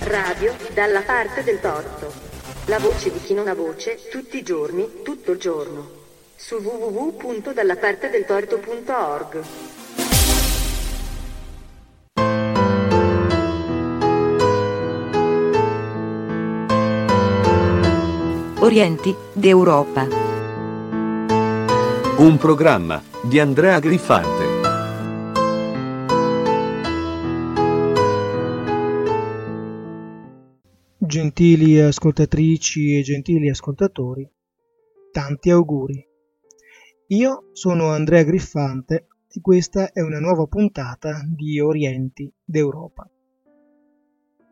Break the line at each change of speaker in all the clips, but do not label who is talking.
Radio dalla parte del torto. La voce di chi non ha voce, tutti i giorni, tutto il giorno. Su www.dallapartedeltorto.org.
Orienti d'Europa.
Un programma di Andrea Griffante.
Gentili ascoltatrici e gentili ascoltatori, tanti auguri. Io sono Andrea Griffante e questa è una nuova puntata di Orienti d'Europa.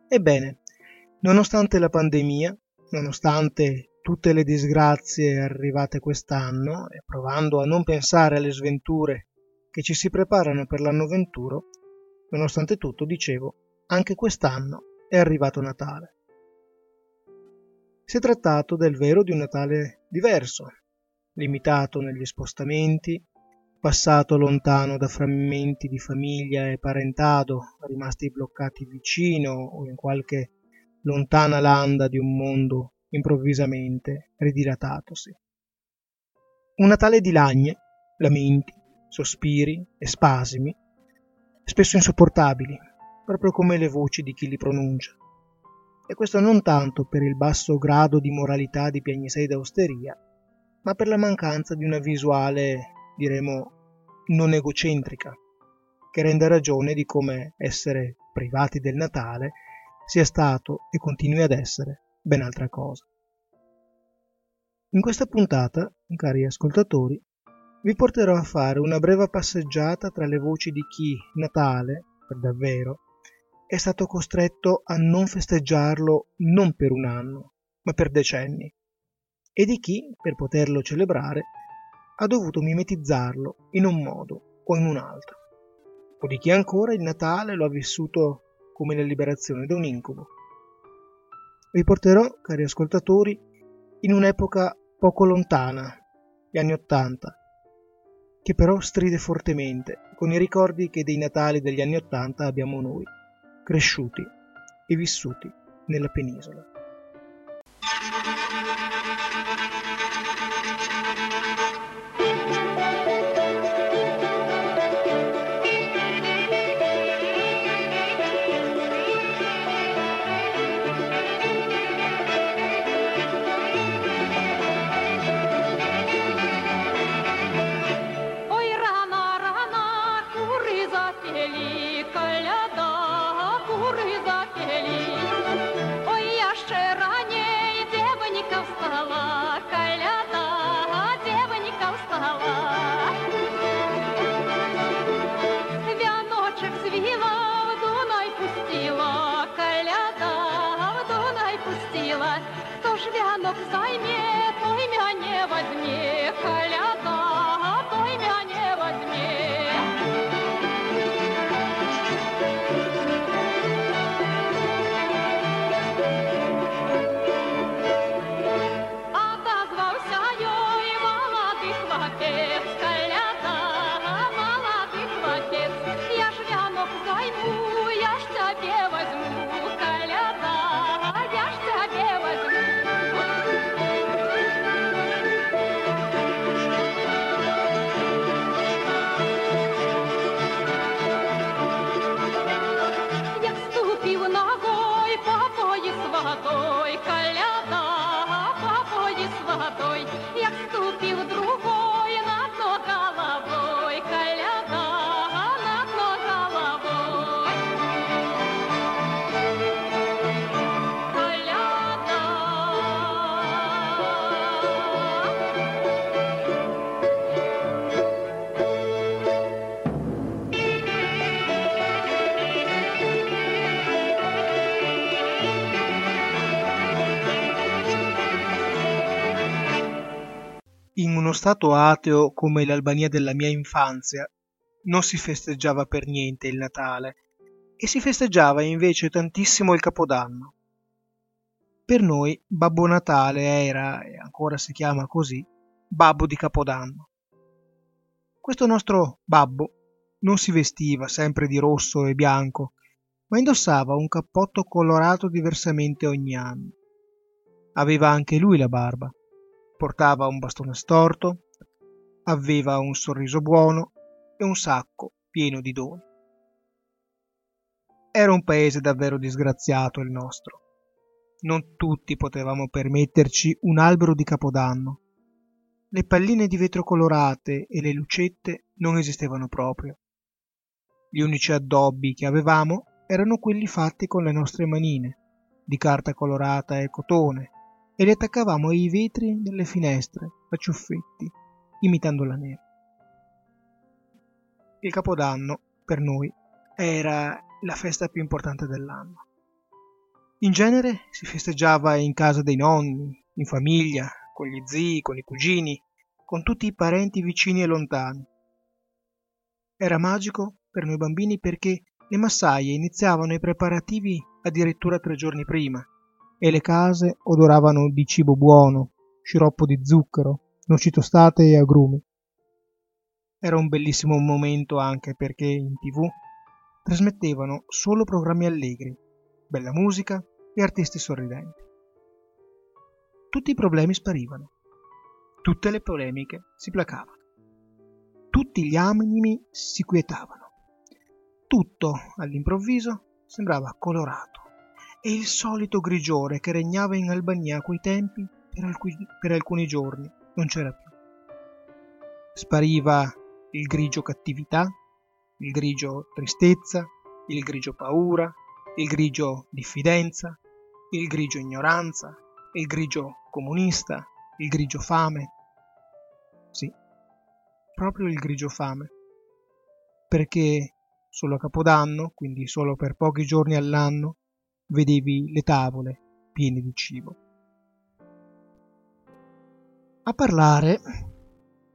Ebbene, nonostante la pandemia, nonostante tutte le disgrazie arrivate quest'anno e provando a non pensare alle sventure che ci si preparano per l'anno venturo, nonostante tutto, dicevo, anche quest'anno è arrivato Natale. Si è trattato del vero di un Natale diverso, limitato negli spostamenti, passato lontano da frammenti di famiglia e parentado rimasti bloccati vicino o in qualche lontana landa di un mondo improvvisamente ridilatosi. Un Natale di lagne, lamenti, sospiri e spasimi, spesso insopportabili, proprio come le voci di chi li pronuncia e questo non tanto per il basso grado di moralità di Piagnistei d'Austeria, ma per la mancanza di una visuale, diremo, non egocentrica, che renda ragione di come essere privati del Natale sia stato e continui ad essere ben altra cosa. In questa puntata, cari ascoltatori, vi porterò a fare una breve passeggiata tra le voci di chi Natale, per davvero, è stato costretto a non festeggiarlo non per un anno, ma per decenni, e di chi, per poterlo celebrare, ha dovuto mimetizzarlo in un modo o in un altro, o di chi ancora il Natale lo ha vissuto come la liberazione da un incubo. Vi porterò, cari ascoltatori, in un'epoca poco lontana, gli anni Ottanta, che però stride fortemente con i ricordi che dei Natali degli anni Ottanta abbiamo noi cresciuti e vissuti nella penisola. сила, то ж вянок займе, племя не возьми, коляда. Uno stato ateo come l'Albania della mia infanzia non si festeggiava per niente il Natale e si festeggiava invece tantissimo il Capodanno. Per noi Babbo Natale era, e ancora si chiama così, Babbo di Capodanno. Questo nostro babbo non si vestiva sempre di rosso e bianco, ma indossava un cappotto colorato diversamente ogni anno. Aveva anche lui la barba, portava un bastone storto, aveva un sorriso buono e un sacco pieno di doni. Era un paese davvero disgraziato il nostro. Non tutti potevamo permetterci un albero di capodanno. Le palline di vetro colorate e le lucette non esistevano proprio. Gli unici addobbi che avevamo erano quelli fatti con le nostre manine, di carta colorata e cotone, e li attaccavamo ai vetri delle finestre a ciuffetti, imitando la neve. Il Capodanno, per noi, era la festa più importante dell'anno. In genere si festeggiava in casa dei nonni, in famiglia, con gli zii, con i cugini, con tutti i parenti vicini e lontani. Era magico per noi bambini perché le massaie iniziavano i preparativi addirittura tre giorni prima e le case odoravano di cibo buono, sciroppo di zucchero, noci tostate e agrumi. Era un bellissimo momento anche perché in tv trasmettevano solo programmi allegri, bella musica e artisti sorridenti. Tutti i problemi sparivano, tutte le polemiche si placavano, tutti gli animi si quietavano. Tutto, all'improvviso, sembrava colorato e il solito grigiore che regnava in Albania a quei tempi per, alcuni, per alcuni giorni non c'era più. Spariva il grigio cattività, il grigio tristezza, il grigio paura, il grigio diffidenza, il grigio ignoranza, il grigio comunista, il grigio fame. Sì, proprio il grigio fame. Perché Solo a Capodanno, quindi solo per pochi giorni all'anno, vedevi le tavole piene di cibo. A parlare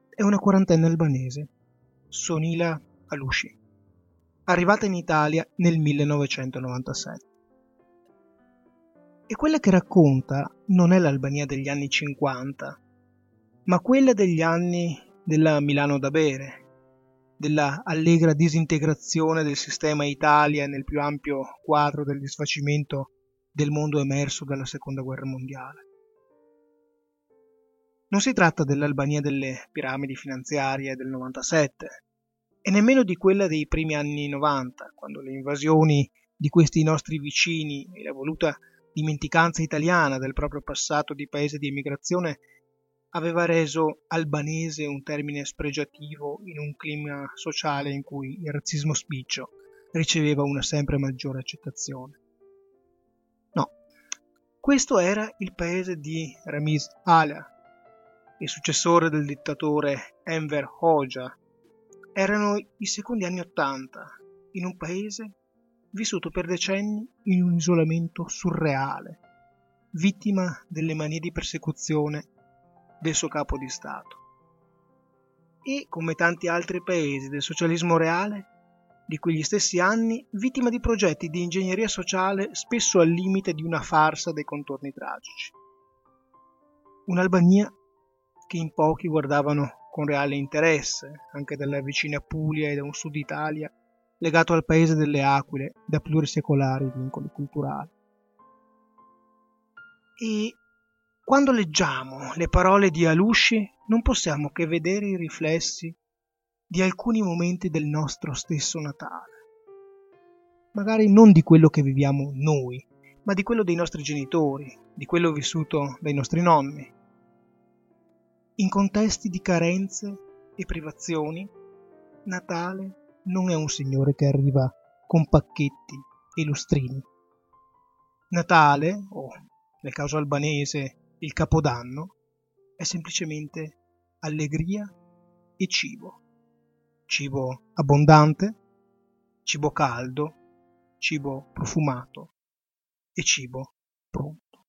è una quarantenne albanese, Sonila Alushi, arrivata in Italia nel 1997. E quella che racconta non è l'Albania degli anni 50, ma quella degli anni della Milano da bere, della allegra disintegrazione del sistema Italia nel più ampio quadro del disfacimento del mondo emerso dalla seconda guerra mondiale. Non si tratta dell'Albania delle piramidi finanziarie del 97 e nemmeno di quella dei primi anni 90, quando le invasioni di questi nostri vicini e la voluta dimenticanza italiana del proprio passato di paese di emigrazione aveva reso albanese un termine spregiativo in un clima sociale in cui il razzismo spiccio riceveva una sempre maggiore accettazione. No, questo era il paese di Ramiz Ala, il successore del dittatore Enver Hoxha. Erano i secondi anni Ottanta, in un paese vissuto per decenni in un isolamento surreale, vittima delle manie di persecuzione del suo capo di Stato. E, come tanti altri paesi del socialismo reale, di quegli stessi anni, vittima di progetti di ingegneria sociale spesso al limite di una farsa dai contorni tragici. Un'Albania che in pochi guardavano con reale interesse, anche dalla vicina Puglia e da un sud Italia legato al paese delle aquile da plurisecolari vincoli culturali. E quando leggiamo le parole di Alushi non possiamo che vedere i riflessi di alcuni momenti del nostro stesso Natale. Magari non di quello che viviamo noi, ma di quello dei nostri genitori, di quello vissuto dai nostri nonni. In contesti di carenze e privazioni, Natale non è un Signore che arriva con pacchetti e lustrini. Natale, o nel caso albanese il Capodanno è semplicemente allegria e cibo. Cibo abbondante, cibo caldo, cibo profumato e cibo pronto.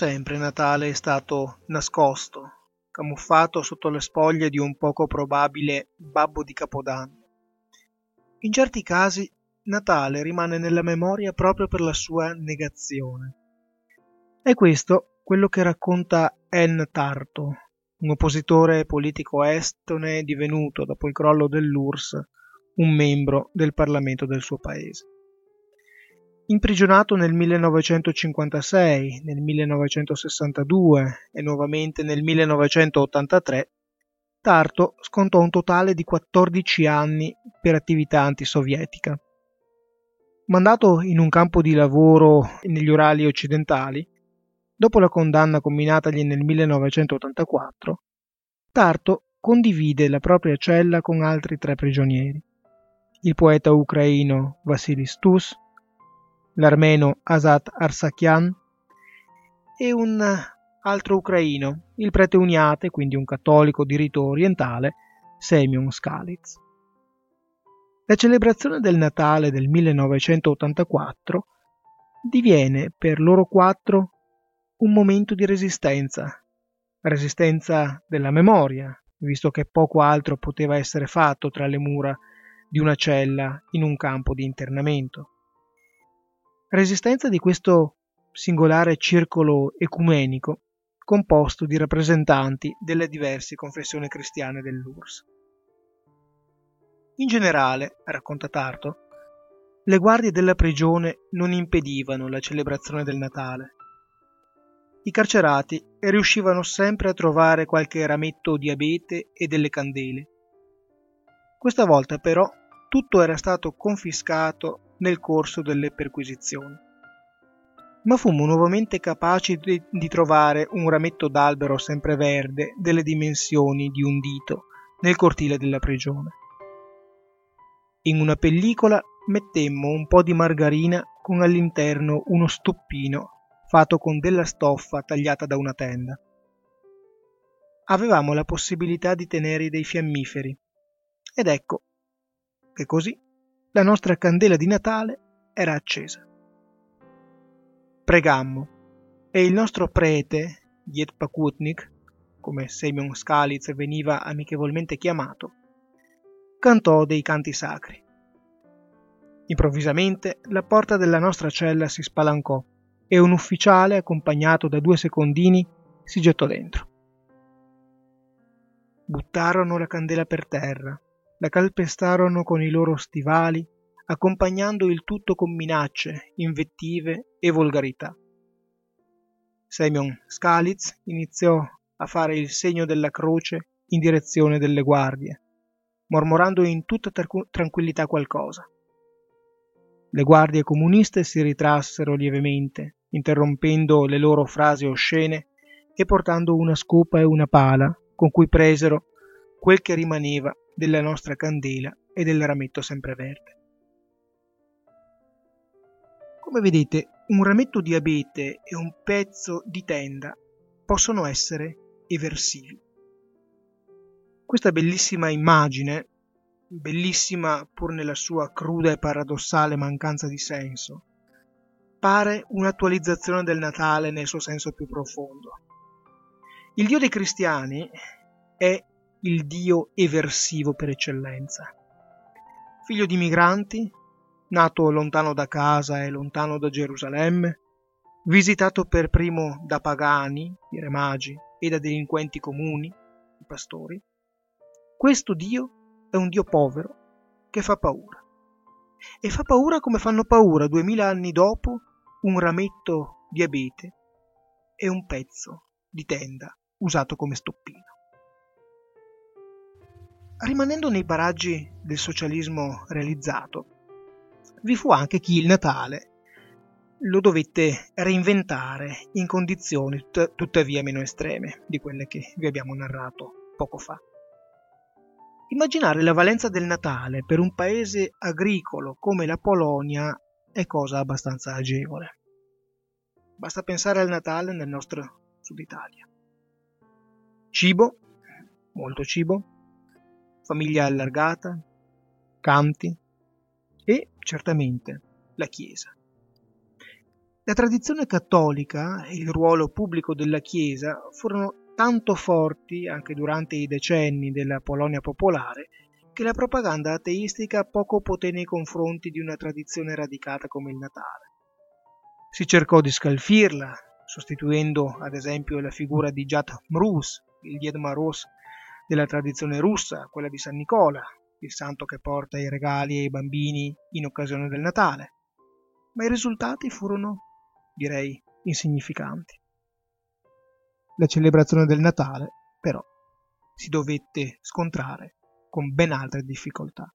Sempre Natale è stato nascosto, camuffato sotto le spoglie di un poco probabile babbo di Capodanno. In certi casi Natale rimane nella memoria proprio per la sua negazione. È questo quello che racconta Anne Tarto, un oppositore politico estone divenuto, dopo il crollo dell'URSS, un membro del Parlamento del suo paese. Imprigionato nel 1956, nel 1962 e nuovamente nel 1983, Tarto scontò un totale di 14 anni per attività antisovietica. Mandato in un campo di lavoro negli Urali occidentali, dopo la condanna comminatagli nel 1984, Tarto condivide la propria cella con altri tre prigionieri, il poeta ucraino Vassili Stus, l'armeno Asat Arsakian e un altro ucraino, il prete uniate, quindi un cattolico di rito orientale, Semyon Skalitz. La celebrazione del Natale del 1984 diviene per loro quattro un momento di resistenza, resistenza della memoria, visto che poco altro poteva essere fatto tra le mura di una cella in un campo di internamento. Resistenza di questo singolare circolo ecumenico composto di rappresentanti delle diverse confessioni cristiane dell'URSS. In generale, racconta Tarto, le guardie della prigione non impedivano la celebrazione del Natale. I carcerati riuscivano sempre a trovare qualche rametto di abete e delle candele. Questa volta però tutto era stato confiscato nel corso delle perquisizioni ma fummo nuovamente capaci di, di trovare un rametto d'albero sempreverde delle dimensioni di un dito nel cortile della prigione. In una pellicola mettemmo un po' di margarina con all'interno uno stoppino fatto con della stoffa tagliata da una tenda. Avevamo la possibilità di tenere dei fiammiferi ed ecco che così la nostra candela di Natale era accesa pregammo e il nostro prete, Yet Pakutnik, come Semyon Skalitz veniva amichevolmente chiamato, cantò dei canti sacri. Improvvisamente la porta della nostra cella si spalancò e un ufficiale, accompagnato da due secondini, si gettò dentro. Buttarono la candela per terra, la calpestarono con i loro stivali accompagnando il tutto con minacce, invettive e volgarità. Semyon Skalitz iniziò a fare il segno della croce in direzione delle guardie, mormorando in tutta tranquillità qualcosa. Le guardie comuniste si ritrassero lievemente, interrompendo le loro frasi oscene e portando una scopa e una pala con cui presero quel che rimaneva della nostra candela e del rametto sempreverde. Come vedete, un rametto di abete e un pezzo di tenda possono essere eversivi. Questa bellissima immagine, bellissima pur nella sua cruda e paradossale mancanza di senso, pare un'attualizzazione del Natale nel suo senso più profondo. Il Dio dei cristiani è il Dio eversivo per eccellenza. Figlio di migranti, nato lontano da casa e lontano da Gerusalemme, visitato per primo da pagani, i re magi, e da delinquenti comuni, i pastori, questo Dio è un Dio povero che fa paura. E fa paura come fanno paura duemila anni dopo un rametto di abete e un pezzo di tenda usato come stoppino. Rimanendo nei paraggi del socialismo realizzato, vi fu anche chi il Natale lo dovette reinventare in condizioni tuttavia meno estreme di quelle che vi abbiamo narrato poco fa. Immaginare la valenza del Natale per un paese agricolo come la Polonia è cosa abbastanza agevole. Basta pensare al Natale nel nostro Sud Italia. Cibo, molto cibo, famiglia allargata, canti, e certamente la Chiesa. La tradizione cattolica e il ruolo pubblico della Chiesa furono tanto forti anche durante i decenni della Polonia popolare che la propaganda ateistica poco poté nei confronti di una tradizione radicata come il Natale. Si cercò di scalfirla, sostituendo ad esempio la figura di Jat Mruz, il Died Maros della tradizione russa, quella di San Nicola, il santo che porta i regali ai bambini in occasione del Natale. Ma i risultati furono, direi, insignificanti. La celebrazione del Natale, però, si dovette scontrare con ben altre difficoltà.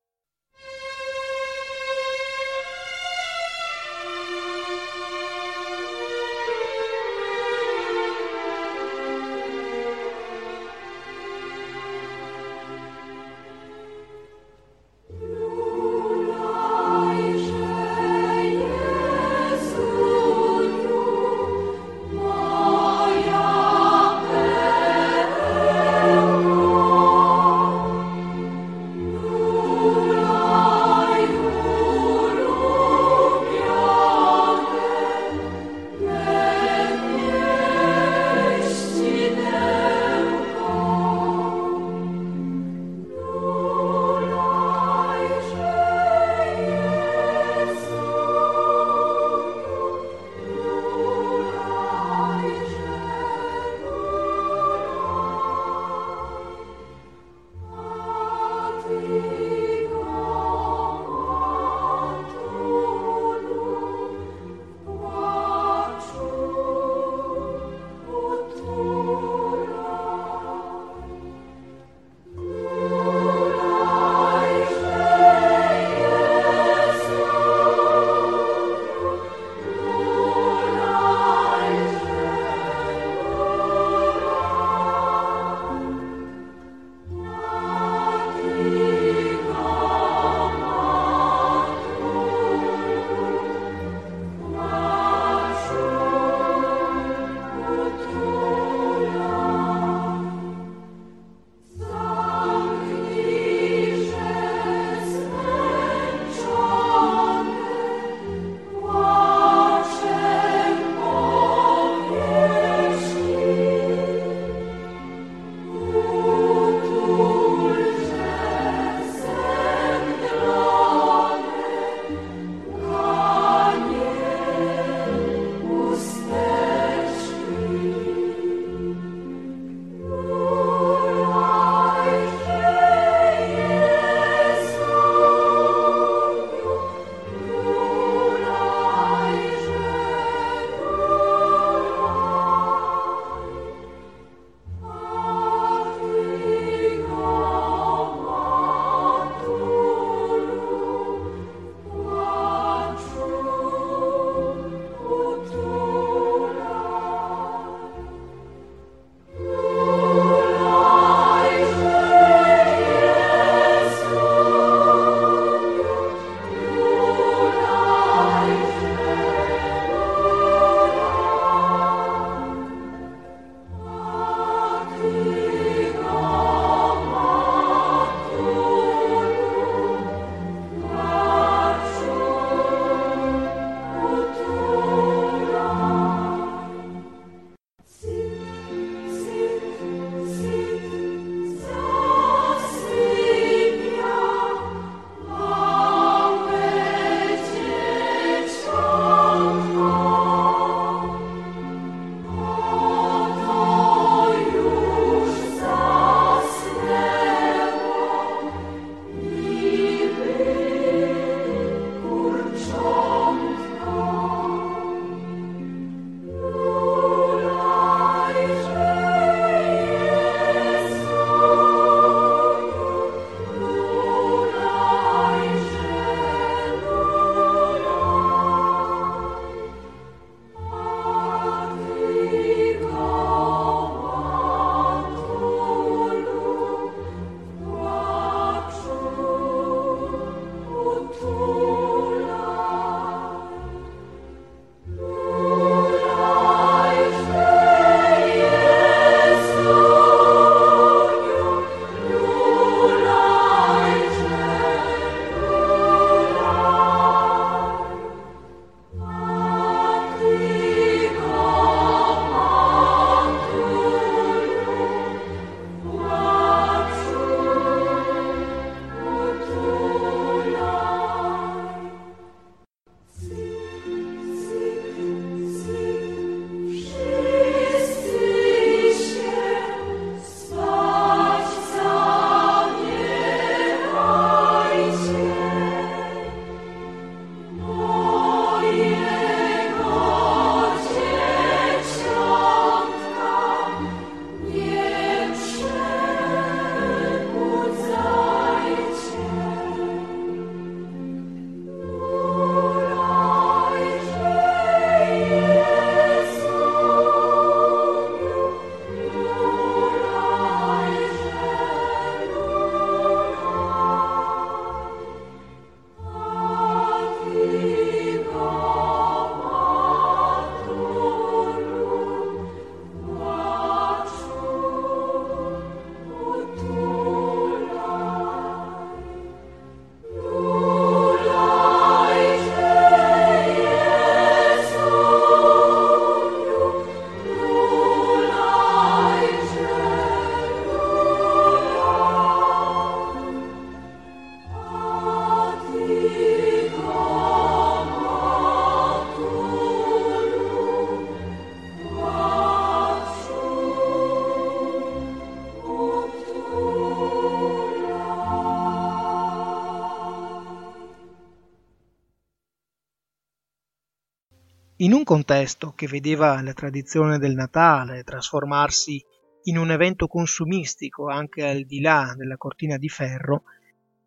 In un contesto che vedeva la tradizione del Natale trasformarsi in un evento consumistico anche al di là della cortina di ferro,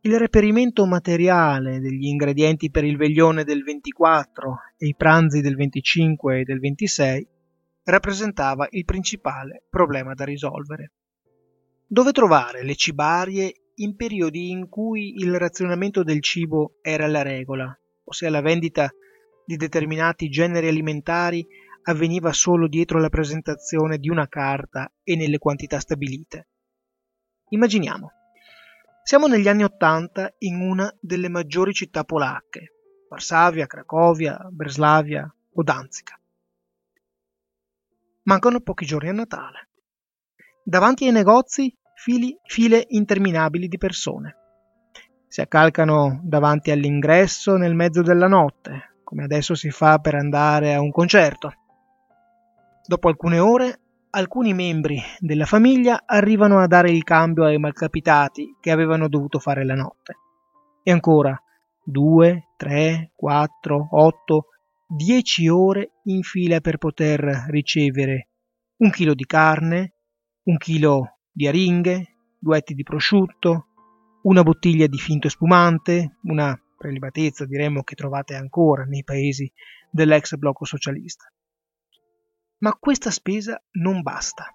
il reperimento materiale degli ingredienti per il veglione del 24 e i pranzi del 25 e del 26 rappresentava il principale problema da risolvere. Dove trovare le cibarie in periodi in cui il razionamento del cibo era la regola, ossia la vendita di determinati generi alimentari avveniva solo dietro la presentazione di una carta e nelle quantità stabilite. Immaginiamo, siamo negli anni Ottanta in una delle maggiori città polacche, Varsavia, Cracovia, Breslavia o Danzica. Mancano pochi giorni a Natale. Davanti ai negozi fili, file interminabili di persone. Si accalcano davanti all'ingresso nel mezzo della notte, come adesso si fa per andare a un concerto. Dopo alcune ore, alcuni membri della famiglia arrivano a dare il cambio ai malcapitati che avevano dovuto fare la notte. E ancora due, tre, quattro, otto, dieci ore in fila per poter ricevere un chilo di carne, un chilo di aringhe, due etti di prosciutto, una bottiglia di finto spumante, una prelibatezza diremmo che trovate ancora nei paesi dell'ex blocco socialista. Ma questa spesa non basta.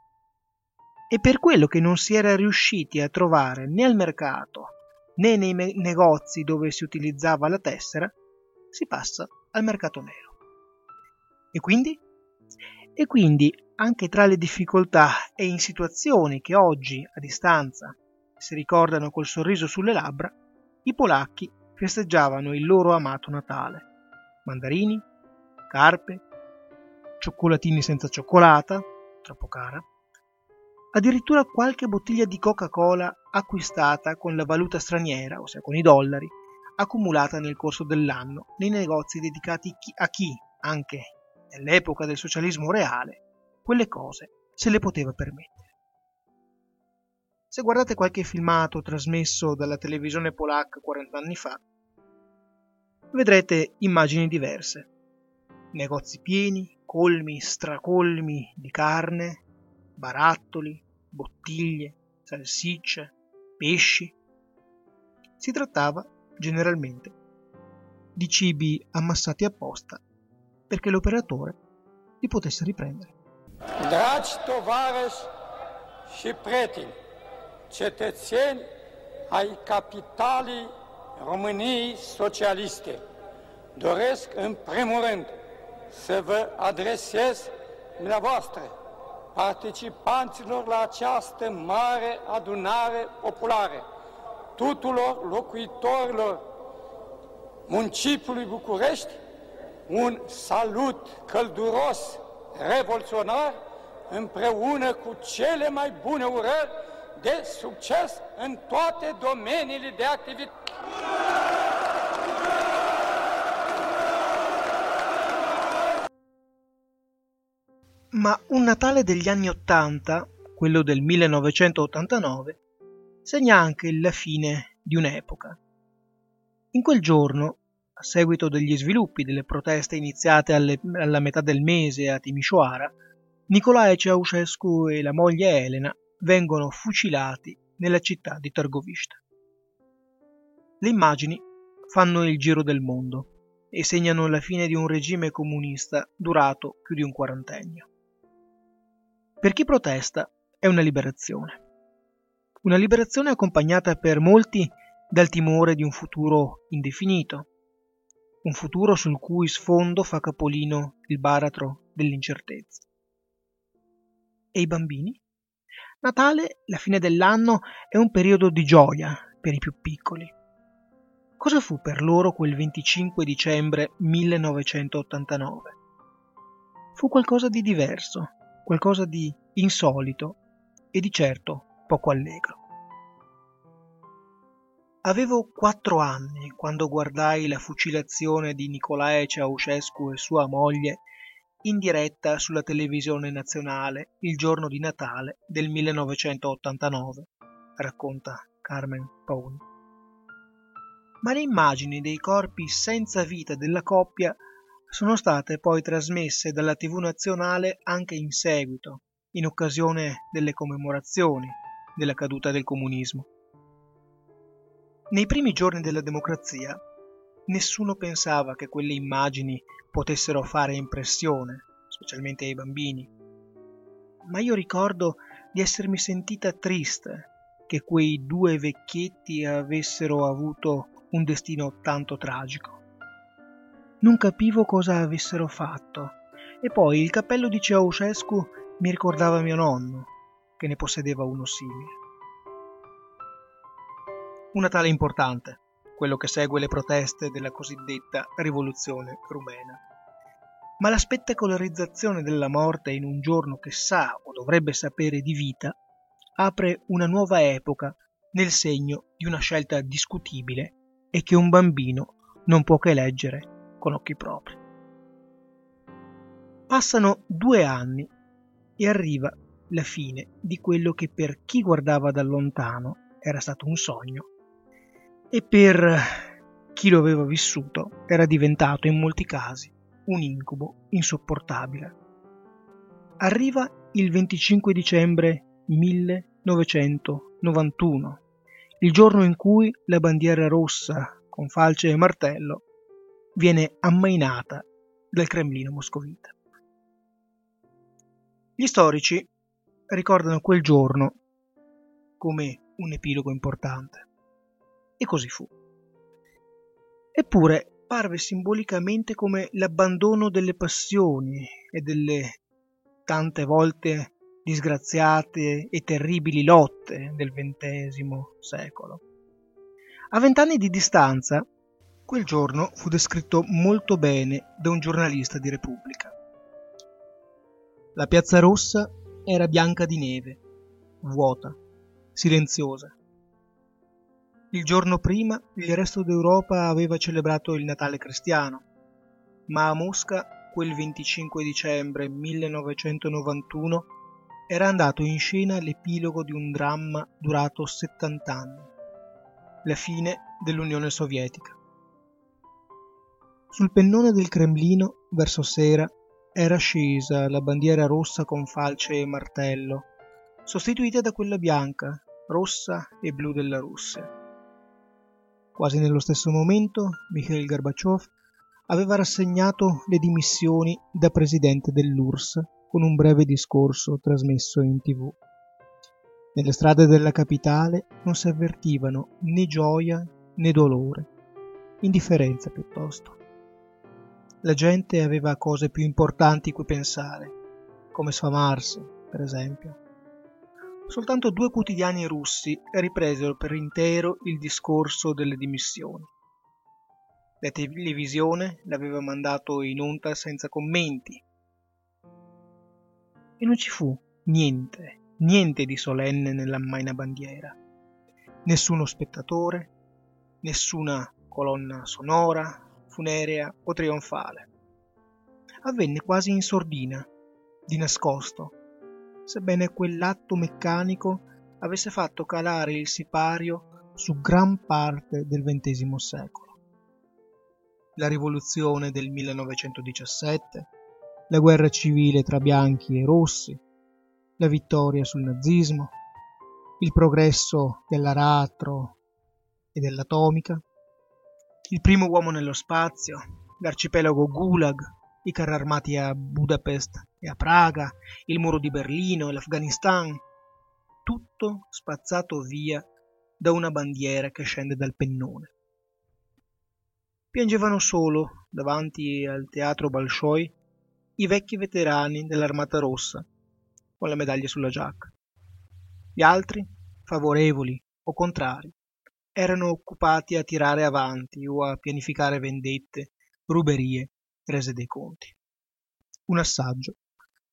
E per quello che non si era riusciti a trovare né al mercato né nei me- negozi dove si utilizzava la tessera, si passa al mercato nero. E quindi? E quindi, anche tra le difficoltà e in situazioni che oggi, a distanza, si ricordano col sorriso sulle labbra, i polacchi festeggiavano il loro amato Natale. Mandarini, carpe, cioccolatini senza cioccolata, troppo cara, addirittura qualche bottiglia di Coca-Cola acquistata con la valuta straniera, ossia con i dollari, accumulata nel corso dell'anno nei negozi dedicati a chi, anche nell'epoca del socialismo reale, quelle cose se le poteva permettere. Se guardate qualche filmato trasmesso dalla televisione polacca 40 anni fa, vedrete immagini diverse. Negozi pieni, colmi, stracolmi di carne, barattoli, bottiglie, salsicce, pesci. Si trattava, generalmente, di cibi ammassati apposta perché l'operatore li potesse riprendere.
Dragi tovarăși și prieteni, cetățeni ai capitalii României socialiste, doresc în primul rând să vă adresez dumneavoastră, participanților la această mare adunare populară, tuturor locuitorilor municipiului București, un salut călduros, revoluționar, împreună cu cele mai bune urări de succes în toate domeniile de activitate.
Ma un Natale degli anni Ottanta, quello del 1989, segna anche la fine di un'epoca. In quel giorno, a seguito degli sviluppi delle proteste iniziate alle, alla metà del mese a Timișoara, Nicolae Ceausescu e la moglie Elena vengono fucilati nella città di Targovista. Le immagini fanno il giro del mondo e segnano la fine di un regime comunista durato più di un quarantennio. Per chi protesta è una liberazione. Una liberazione accompagnata per molti dal timore di un futuro indefinito, un futuro sul cui sfondo fa capolino il baratro dell'incertezza. E i bambini? Natale, la fine dell'anno, è un periodo di gioia per i più piccoli. Cosa fu per loro quel 25 dicembre 1989? Fu qualcosa di diverso, qualcosa di insolito e di certo poco allegro. Avevo quattro anni quando guardai la fucilazione di Nicolae Ceausescu e sua moglie in diretta sulla televisione nazionale il giorno di Natale del 1989, racconta Carmen Pauni. Ma le immagini dei corpi senza vita della coppia sono state poi trasmesse dalla TV nazionale anche in seguito, in occasione delle commemorazioni della caduta del comunismo. Nei primi giorni della democrazia nessuno pensava che quelle immagini potessero fare impressione, specialmente ai bambini. Ma io ricordo di essermi sentita triste che quei due vecchietti avessero avuto un destino tanto tragico. Non capivo cosa avessero fatto. E poi il cappello di Ceausescu mi ricordava mio nonno, che ne possedeva uno simile. Una tale importante, quello che segue le proteste della cosiddetta rivoluzione rumena. Ma la spettacolarizzazione della morte in un giorno che sa o dovrebbe sapere di vita apre una nuova epoca nel segno di una scelta discutibile e che un bambino non può che leggere con occhi propri. Passano due anni e arriva la fine di quello che per chi guardava da lontano era stato un sogno e per chi lo aveva vissuto era diventato in molti casi un incubo insopportabile. Arriva il 25 dicembre 1991, il giorno in cui la bandiera rossa con falce e martello viene ammainata dal Cremlino moscovita. Gli storici ricordano quel giorno come un epilogo importante. E così fu. Eppure parve simbolicamente come l'abbandono delle passioni e delle tante volte disgraziate e terribili lotte del XX secolo. A vent'anni di distanza, Quel giorno fu descritto molto bene da un giornalista di Repubblica. La piazza rossa era bianca di neve, vuota, silenziosa. Il giorno prima il resto d'Europa aveva celebrato il Natale cristiano, ma a Mosca quel 25 dicembre 1991 era andato in scena l'epilogo di un dramma durato 70 anni, la fine dell'Unione Sovietica. Sul pennone del Cremlino, verso sera, era scesa la bandiera rossa con falce e martello, sostituita da quella bianca, rossa e blu della Russia. Quasi nello stesso momento, Mikhail Gorbaciov aveva rassegnato le dimissioni da presidente dell'URSS con un breve discorso trasmesso in tv. Nelle strade della capitale non si avvertivano né gioia né dolore, indifferenza piuttosto. La gente aveva cose più importanti cui pensare, come sfamarsi, per esempio. Soltanto due quotidiani russi ripresero per intero il discorso delle dimissioni. La televisione l'aveva mandato in onda senza commenti. E non ci fu niente, niente di solenne nell'ammaina bandiera. Nessuno spettatore, nessuna colonna sonora, funerea o trionfale. Avvenne quasi in sordina, di nascosto, sebbene quell'atto meccanico avesse fatto calare il sipario su gran parte del XX secolo. La rivoluzione del 1917, la guerra civile tra bianchi e rossi, la vittoria sul nazismo, il progresso dell'aratro e dell'atomica, il primo uomo nello spazio, l'arcipelago Gulag, i carri armati a Budapest e a Praga, il muro di Berlino e l'Afghanistan, tutto spazzato via da una bandiera che scende dal pennone. Piangevano solo, davanti al teatro Bolshoi, i vecchi veterani dell'Armata Rossa, con la medaglia sulla giacca. Gli altri, favorevoli o contrari, erano occupati a tirare avanti o a pianificare vendette, ruberie, rese dei conti. Un assaggio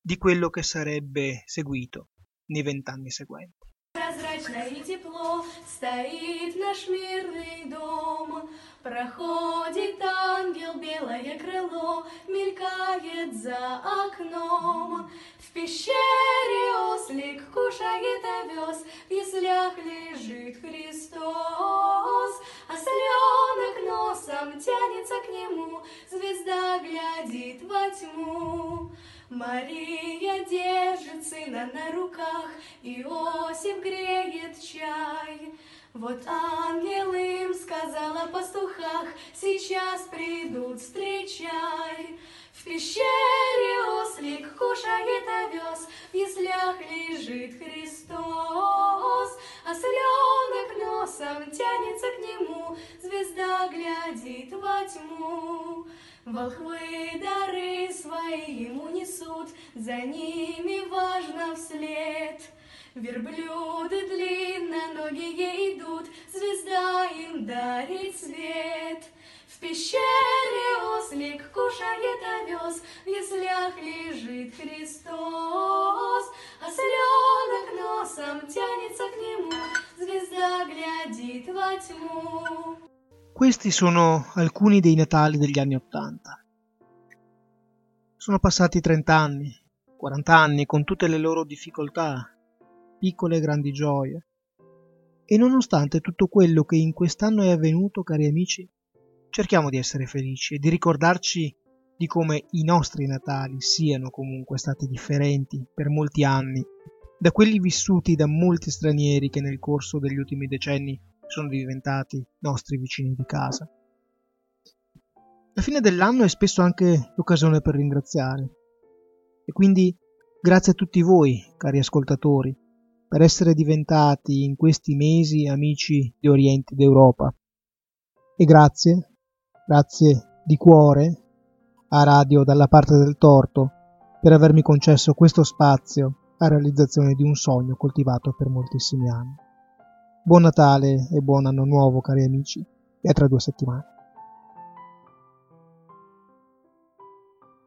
di quello che sarebbe seguito nei vent'anni seguenti. Прозрачное и тепло стоит наш мирный дом. Проходит ангел, белое крыло мелькает за окном. В пещере ослик кушает овес, в яслях лежит Христос.
Звезда глядит во тьму. Мария держит сына на руках, Иосиф греет чай. Вот ангел им сказал о пастухах, Сейчас придут, встречай. В пещере ослик кушает овес, В яслях лежит Христос. Осленок носом тянется к нему, Звезда глядит во тьму. Волхвы дары свои ему несут, За ними важно вслед. Верблюды длинноногие идут, Звезда им дарит свет. В пещере ослик кушает овес, В яслях лежит Христос. Осленок носом тянется к нему, Звезда глядит во тьму.
Questi sono alcuni dei Natali degli anni Ottanta. Sono passati 30 anni, 40 anni, con tutte le loro difficoltà, piccole e grandi gioie. E nonostante tutto quello che in quest'anno è avvenuto, cari amici, cerchiamo di essere felici e di ricordarci di come i nostri Natali siano comunque stati differenti per molti anni da quelli vissuti da molti stranieri che nel corso degli ultimi decenni sono diventati nostri vicini di casa. La fine dell'anno è spesso anche l'occasione per ringraziare. E quindi grazie a tutti voi, cari ascoltatori, per essere diventati in questi mesi amici di Oriente d'Europa. E grazie, grazie di cuore a Radio dalla parte del torto per avermi concesso questo spazio a realizzazione di un sogno coltivato per moltissimi anni. Buon Natale e buon anno nuovo cari amici e a tra due settimane.